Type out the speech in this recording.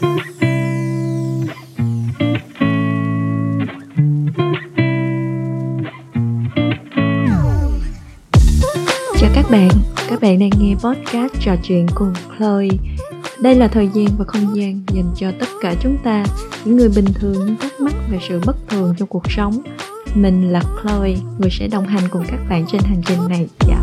Chào các bạn, các bạn đang nghe podcast trò chuyện cùng Chloe. Đây là thời gian và không gian dành cho tất cả chúng ta, những người bình thường những thắc mắc về sự bất thường trong cuộc sống. Mình là Chloe, người sẽ đồng hành cùng các bạn trên hành trình này. Dạ